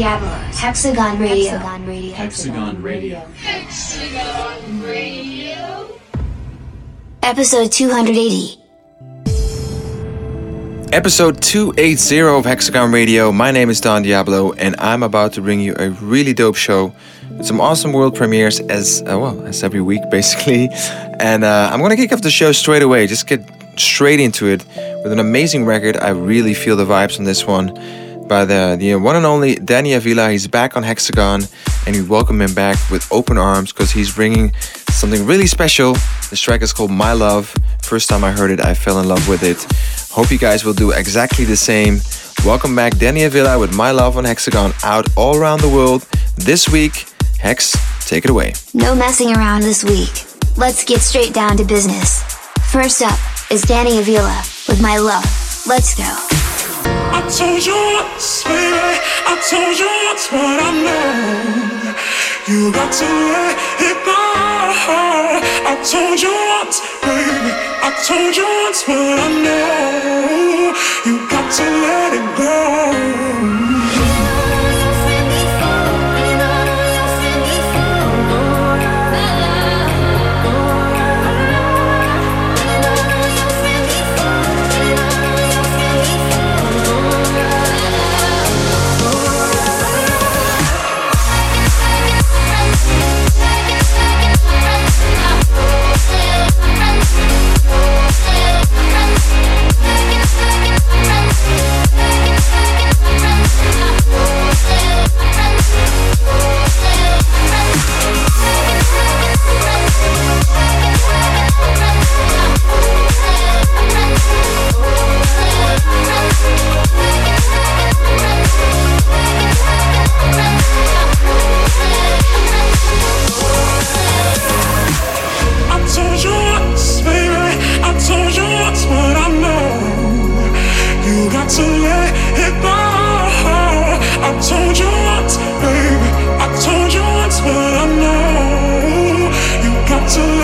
Don Diablo, Hexagon Radio. Hexagon Radio. Hexagon Radio. Episode 280. Episode 280 of Hexagon Radio. My name is Don Diablo, and I'm about to bring you a really dope show with some awesome world premieres as uh, well as every week, basically. And uh, I'm gonna kick off the show straight away. Just get straight into it with an amazing record. I really feel the vibes on this one by the, the one and only Danny Avila. He's back on Hexagon, and we welcome him back with open arms because he's bringing something really special. This track is called My Love. First time I heard it, I fell in love with it. Hope you guys will do exactly the same. Welcome back, Danny Avila with My Love on Hexagon, out all around the world this week. Hex, take it away. No messing around this week. Let's get straight down to business. First up is Danny Avila with My Love. Let's go. I told you once, baby. I told you once I know. You got to let it go. I told you once, baby. I told you once what I know. You got to let it go. To let it go. I told you once, baby. I told you once what I know. You got to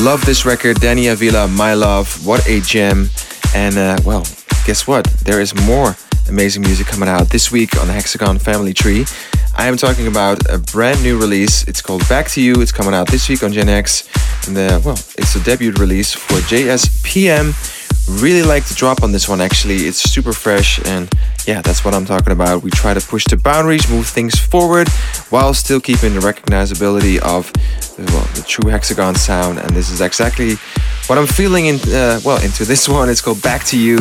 Love this record, Danny Avila, My Love. What a gem. And uh, well, guess what? There is more amazing music coming out this week on the Hexagon Family Tree. I am talking about a brand new release. It's called Back to You. It's coming out this week on Gen Hex. And uh, well, it's a debut release for JSPM. Really like the drop on this one actually. It's super fresh and yeah, that's what I'm talking about. We try to push the boundaries, move things forward while still keeping the recognizability of well, the true hexagon sound. And this is exactly what I'm feeling in uh, well into this one. It's called Back to You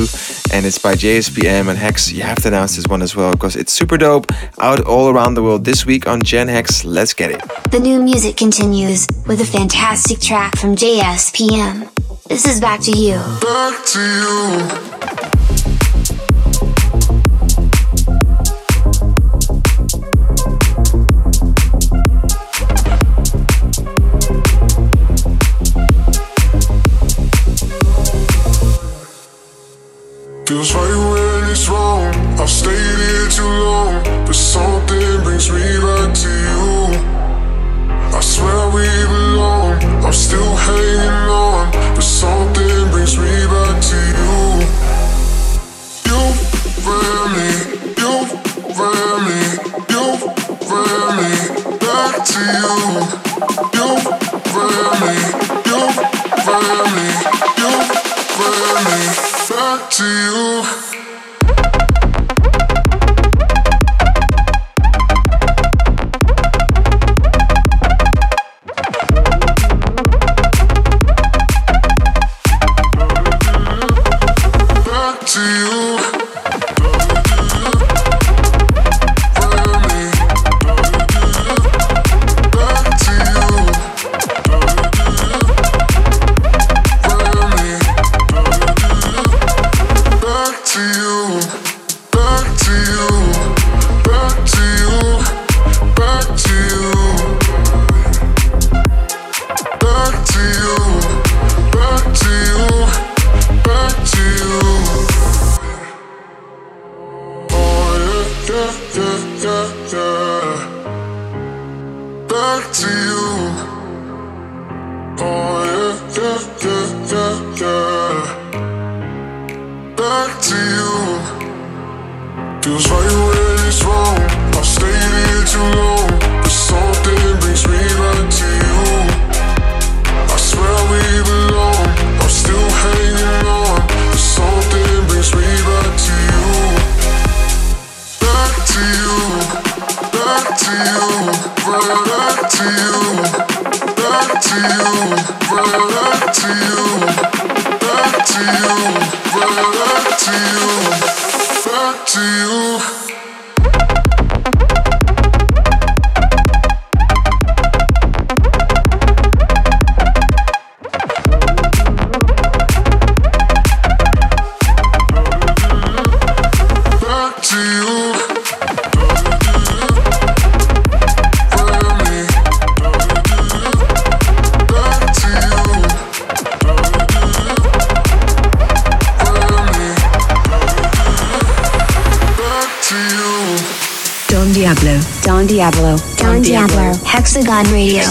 and it's by JSPM and Hex. You have to announce this one as well because it's super dope. Out all around the world this week on Gen Hex. Let's get it. The new music continues with a fantastic track from JSPM. This is Back to You. Back to you. Feels right when it's wrong. I've stayed here too long, but something brings me back to you. I swear we belong. I'm still hanging on, but something brings me back to you. You ran me, you ran me, you ran me back to you. You ran me, you ran me, you ran me back to you. Diablo. Don Diablo. Don Diablo. Hexagon Radio.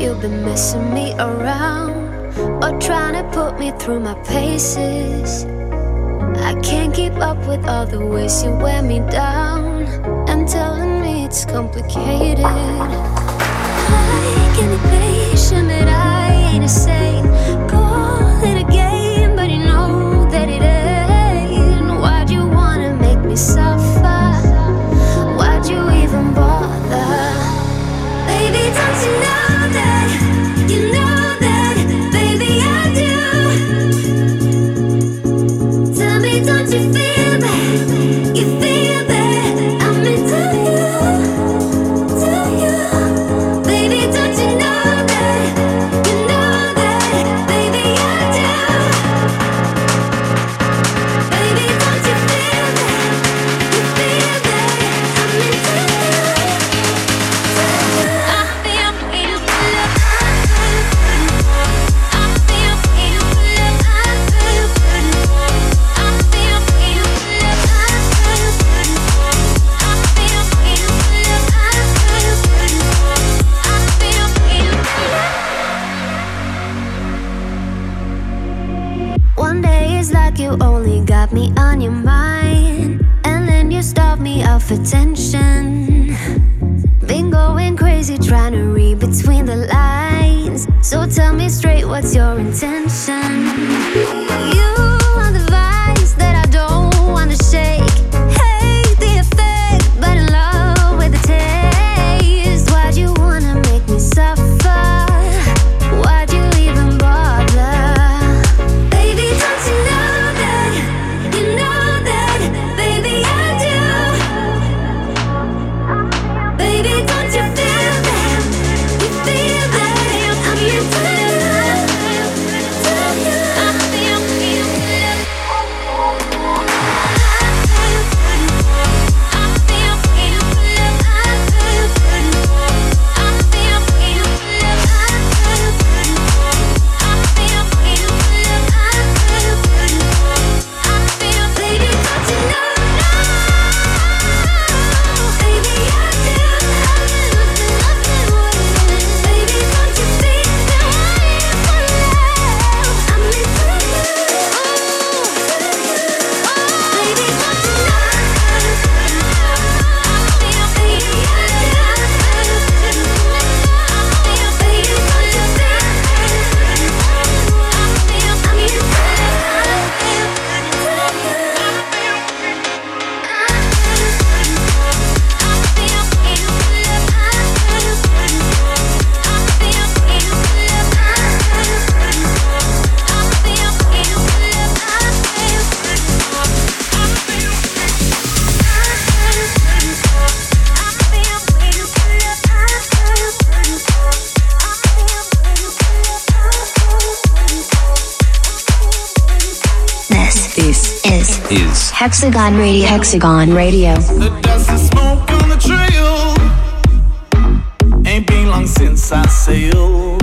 you've been messing me around or trying to put me through my paces. I can't keep up with all the ways you wear me down it's complicated. I can be patient, but I ain't a saint. me straight, what's your intention? is is Hexagon Radio. Hexagon Radio. The dust smoke on the trail. Ain't been long since I sailed.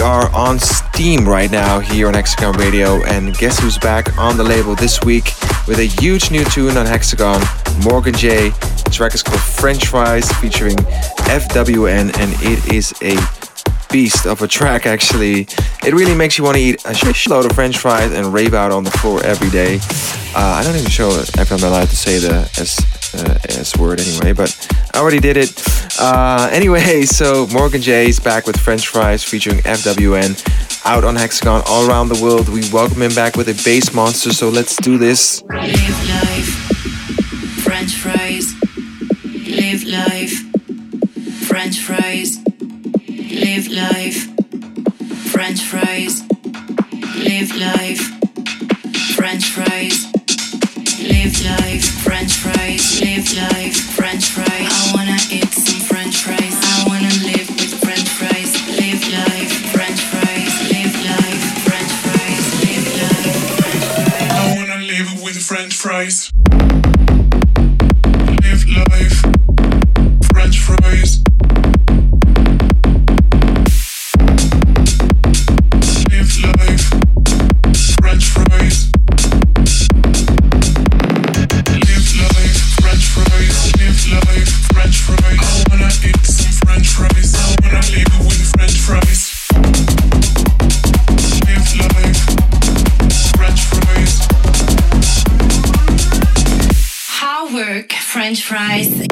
Are on Steam right now here on Hexagon Radio. And guess who's back on the label this week with a huge new tune on Hexagon? Morgan J. The track is called French Fries featuring FWN, and it is a beast of a track actually. It really makes you want to eat a shitload of french fries and rave out on the floor every day. Uh, I don't even sure if I'm allowed to say the S, uh, S word anyway, but I already did it. Uh, anyway, so Morgan J is back with French Fries featuring FWN out on Hexagon all around the world. We welcome him back with a bass monster, so let's do this. Live life, French fries. Live life, French fries. Live life, French fries. Live life, French fries. Live life, French fries. Live life, French fries. I wanna eat some French fries. I wanna live with French fries. Live life, French fries. Live life, French fries. Live life, French fries. I wanna live with French fries. Live life, French fries. French fries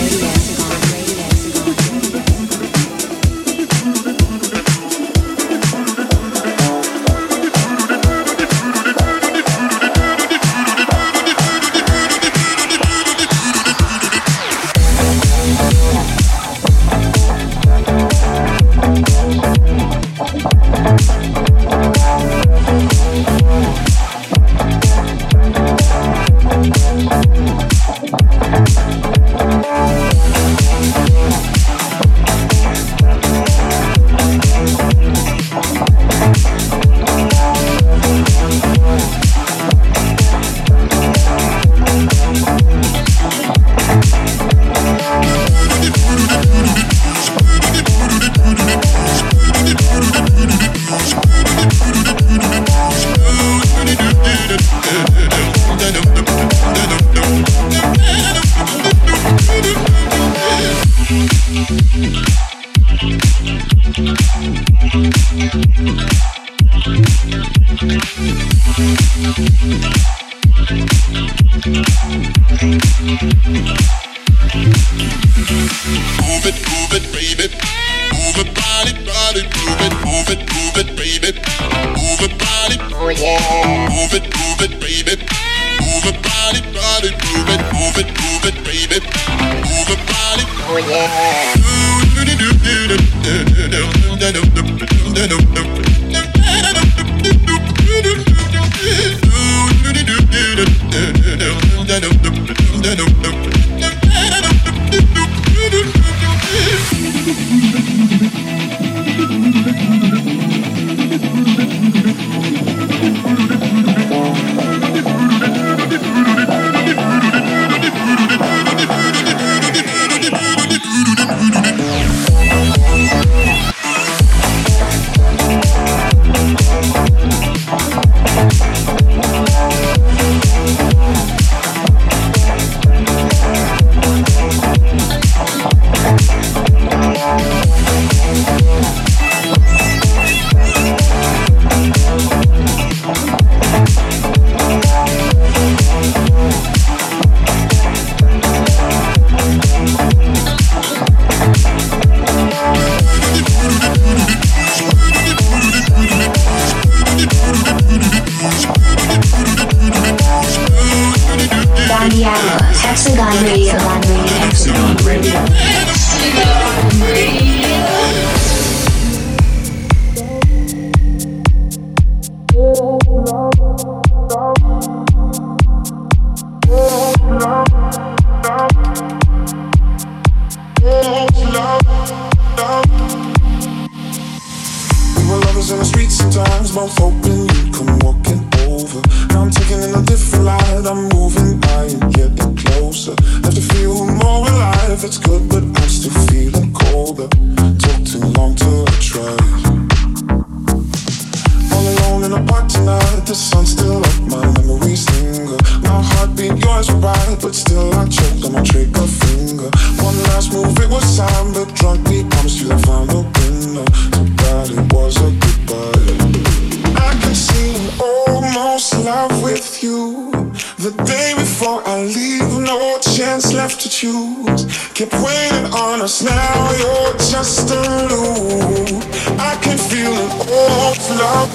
left to choose. Keep waiting on us now, you're just a loop. I can feel an love,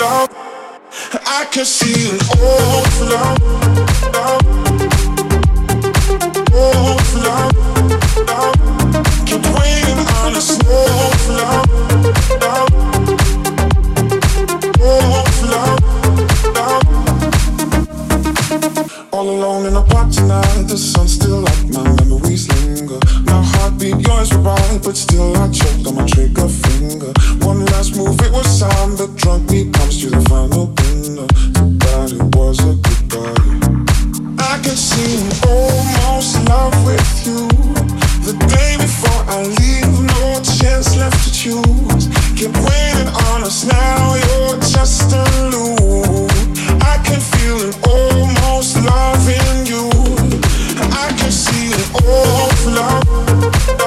love. I can feel an love. Old love, love. Keep waiting on us, overflow, flow. all alone in a park tonight. The sun's still up, my memories linger. My heartbeat, yours were right, but still I choked on my trigger finger. One last move, it was time. The drunk me comes to the final dinner. Goodbye, it was a goodbye. I can see I'm almost in love with you. The day before I leave, no chance left to choose. Keep waiting on us now, you're just a loop. I can feel it all most love in you. I can see it all of love.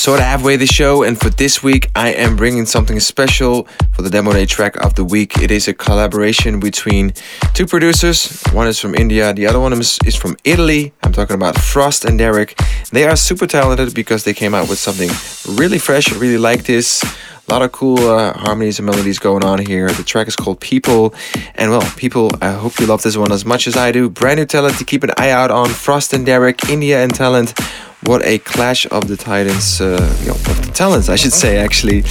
Sort of halfway the show, and for this week, I am bringing something special for the demo day track of the week. It is a collaboration between two producers. One is from India, the other one is, is from Italy. I'm talking about Frost and Derek. They are super talented because they came out with something really fresh. I really like this. A lot of cool uh, harmonies and melodies going on here. The track is called People. And well, people, I hope you love this one as much as I do. Brand new talent to keep an eye out on. Frost and Derek, India and Talent. What a clash of the titans, uh, of the talents, I should say, actually.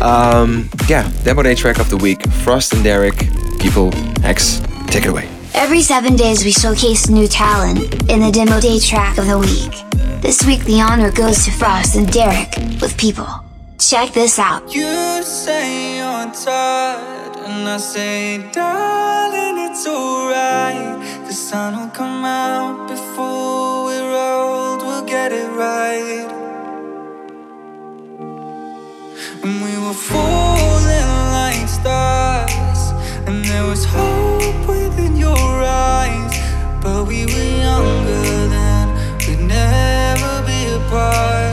Um, yeah, demo day track of the week. Frost and Derek, People, X, take it away. Every seven days, we showcase new talent in the demo day track of the week. This week, the honor goes to Frost and Derek with People. Check this out. You say you're tired, and I say, darling, it's alright. The sun will come out before we're old, we'll get it right. And we were falling like stars, and there was hope within your eyes. But we were younger then, we'd never be apart.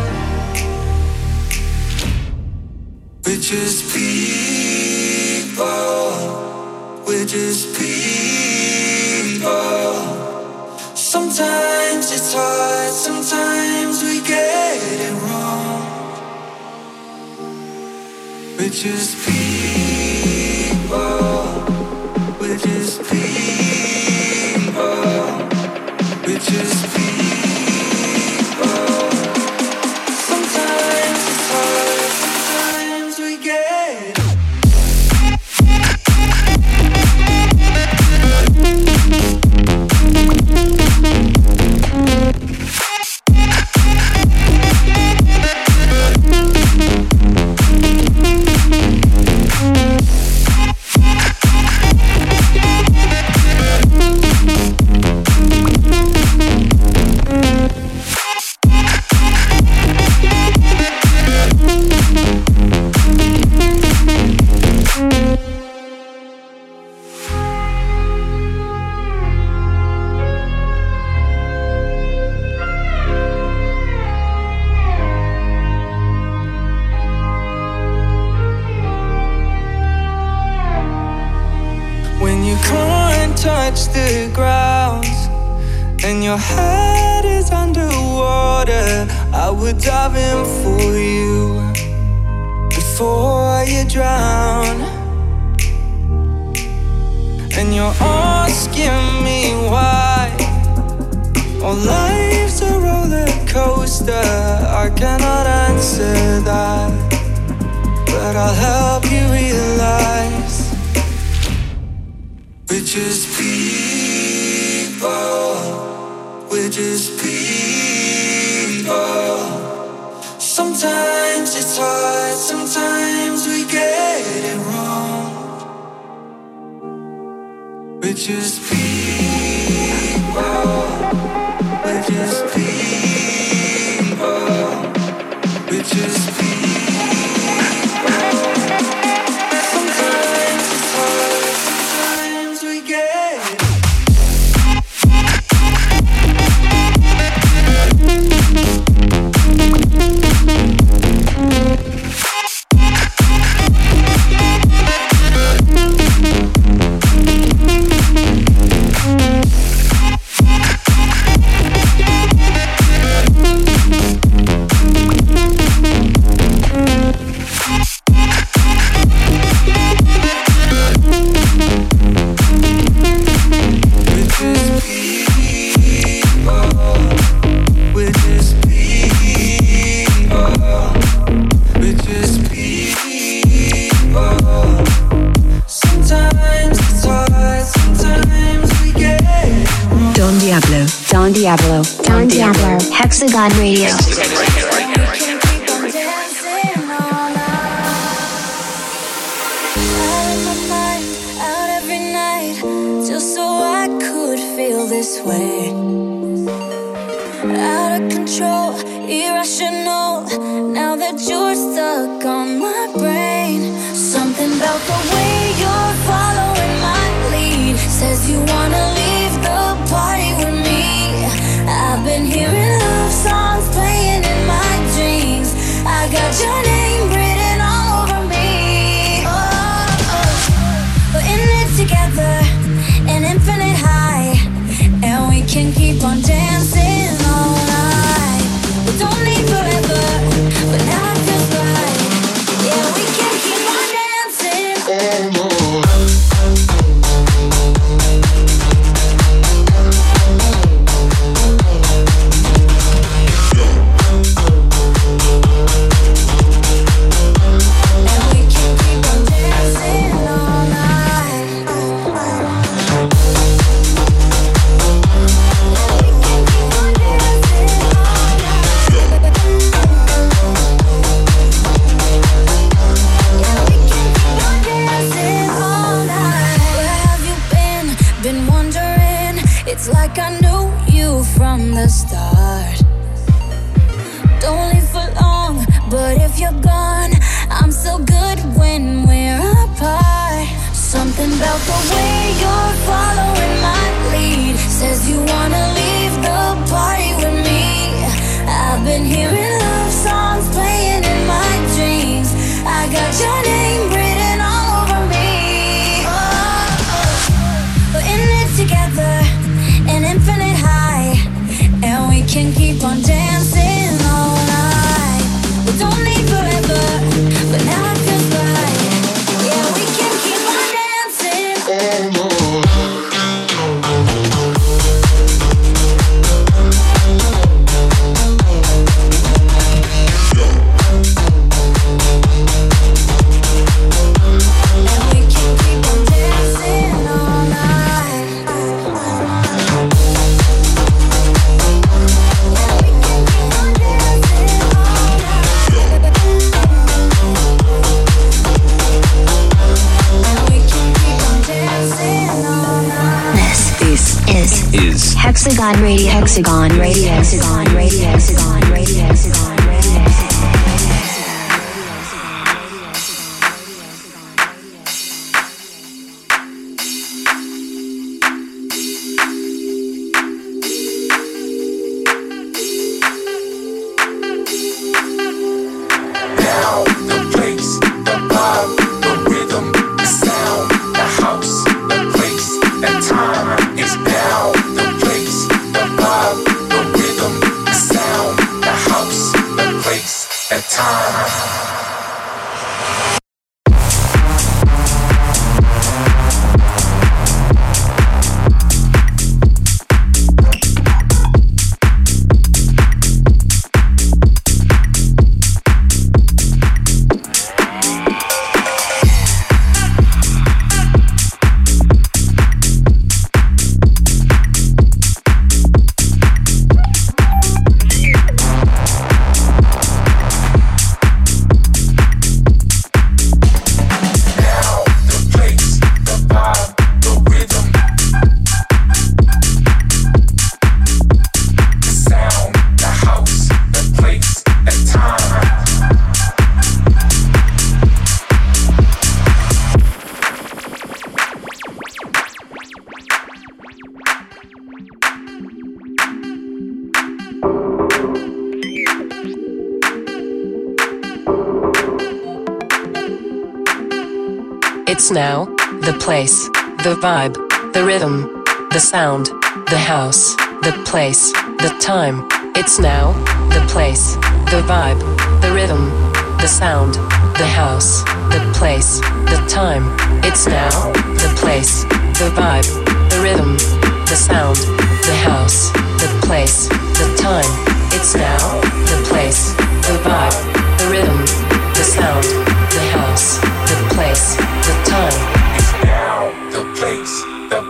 Just people. We're just people. Sometimes it's hard, sometimes we get it wrong. We're just people. We're just people.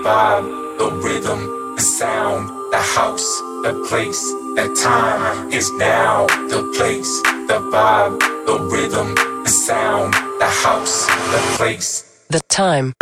vibe, the rhythm, the sound, the house, the place, the time is now. The place, the vibe, the rhythm, the sound, the house, the place, the time.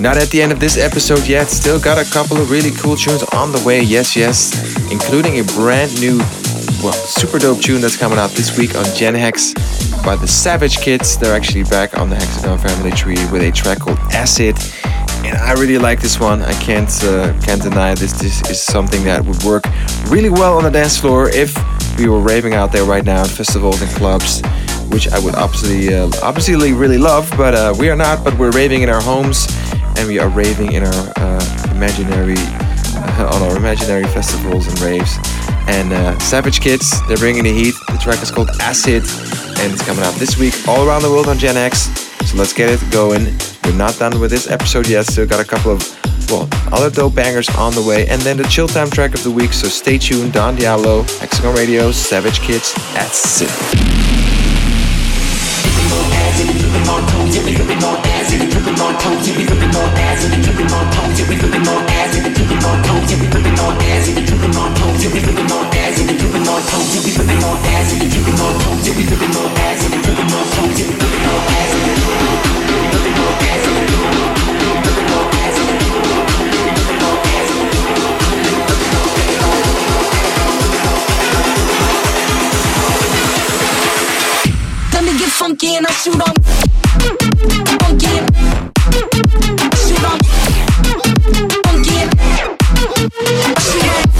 Not at the end of this episode yet, still got a couple of really cool tunes on the way, yes, yes, including a brand new, well, super dope tune that's coming out this week on Gen Hex by the Savage Kids. They're actually back on the Hexagon family tree with a track called Acid. And I really like this one. I can't uh, can't deny this. This is something that would work really well on the dance floor if we were raving out there right now at festivals and clubs, which I would obviously uh, obviously really love. But uh, we are not. But we're raving in our homes, and we are raving in our uh, imaginary on our imaginary festivals and raves. And uh, Savage Kids, they're bringing the heat. The track is called Acid, and it's coming out this week all around the world on Gen Hex. So let's get it going. We're not done with this episode yet, still got a couple of well, other dope bangers on the way, and then the chill time track of the week. So stay tuned. Don Diablo, Hexagon Radio, Savage Kids, it. Let funky and I shoot on. Funky. Shoot on. Funky. Shoot on.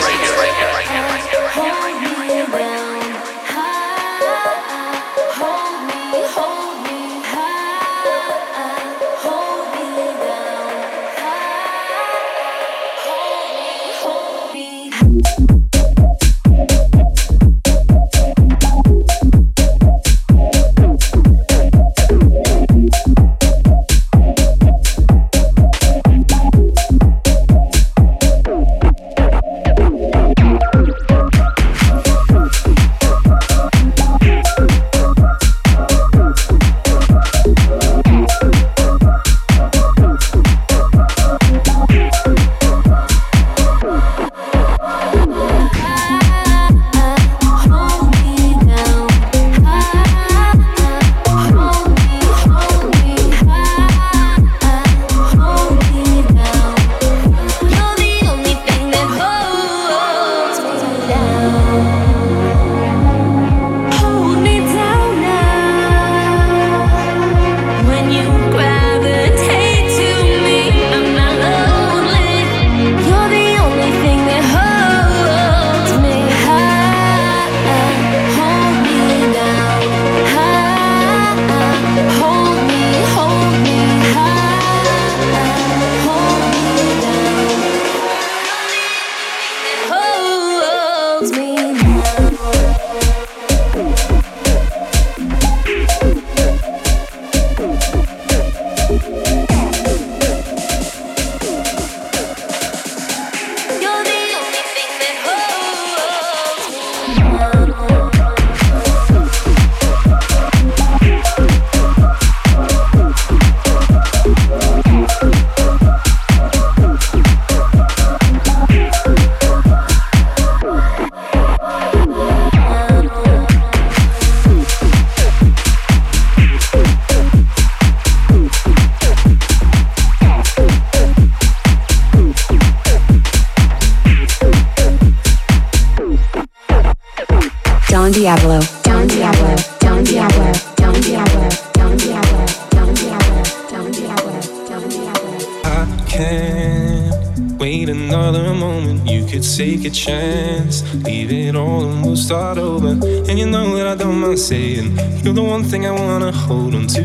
start over. And you know that I don't mind saying, you're the one thing I wanna hold on to.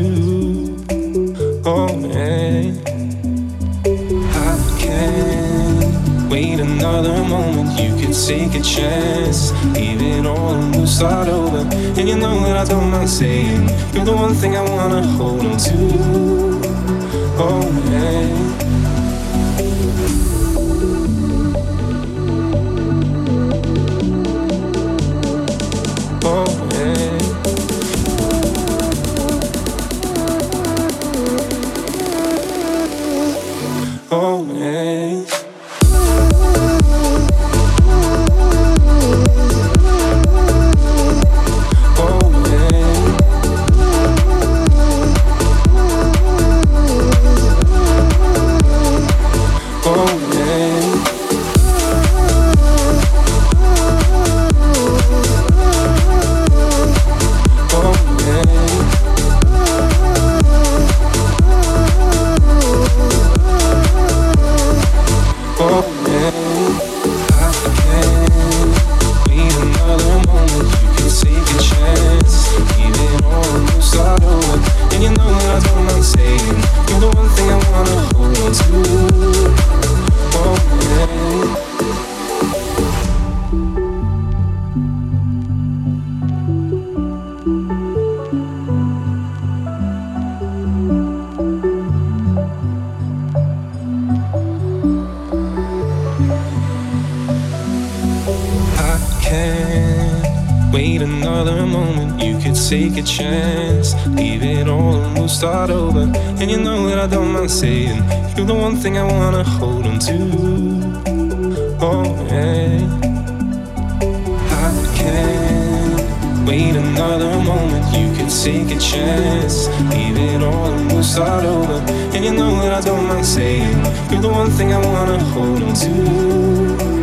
Oh man, I can't wait another moment. You could take a chance, leave it all and we'll start over. And you know that I don't mind saying, you're the one thing I wanna hold on to. Oh man. chance. Leave it all and we'll start over. And you know that I don't mind saying, you're the one thing I wanna hold on to. Oh, yeah. I can't wait another moment. You can take a chance. Leave it all and we'll start over. And you know that I don't mind saying, you're the one thing I wanna hold on to.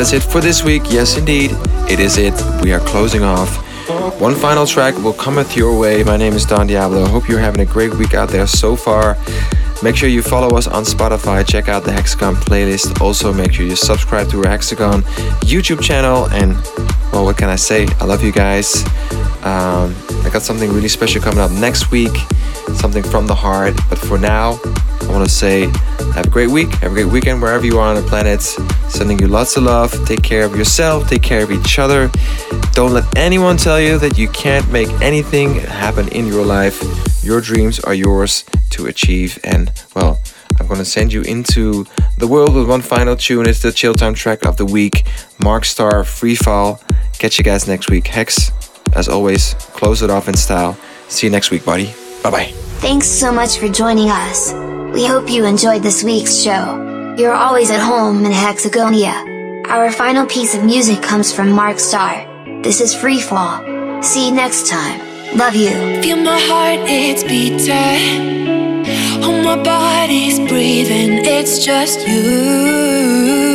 Is it for this week. Yes, indeed, it is it. We are closing off. One final track will cometh your way. My name is Don Diablo. I hope you're having a great week out there so far. Make sure you follow us on Spotify. Check out the Hexagon playlist. Also, make sure you subscribe to our Hexagon YouTube channel. And, well, what can I say? I love you guys. Um, I got something really special coming up next week, something from the heart. But for now, I want to say have a great week, have a great weekend wherever you are on the planet. Sending you lots of love. Take care of yourself, take care of each other. Don't let anyone tell you that you can't make anything happen in your life. Your dreams are yours to achieve. And well, I'm gonna send you into the world with one final tune. It's the chill time track of the week. Mark Starr Free Fall. Catch you guys next week. Hex, as always, close it off in style. See you next week, buddy. Bye bye. Thanks so much for joining us. We hope you enjoyed this week's show. You're always at home in Hexagonia. Our final piece of music comes from Mark Starr. This is Free Fall. See you next time. Love you. Feel my heart, it's beating. Oh, my body's breathing. It's just you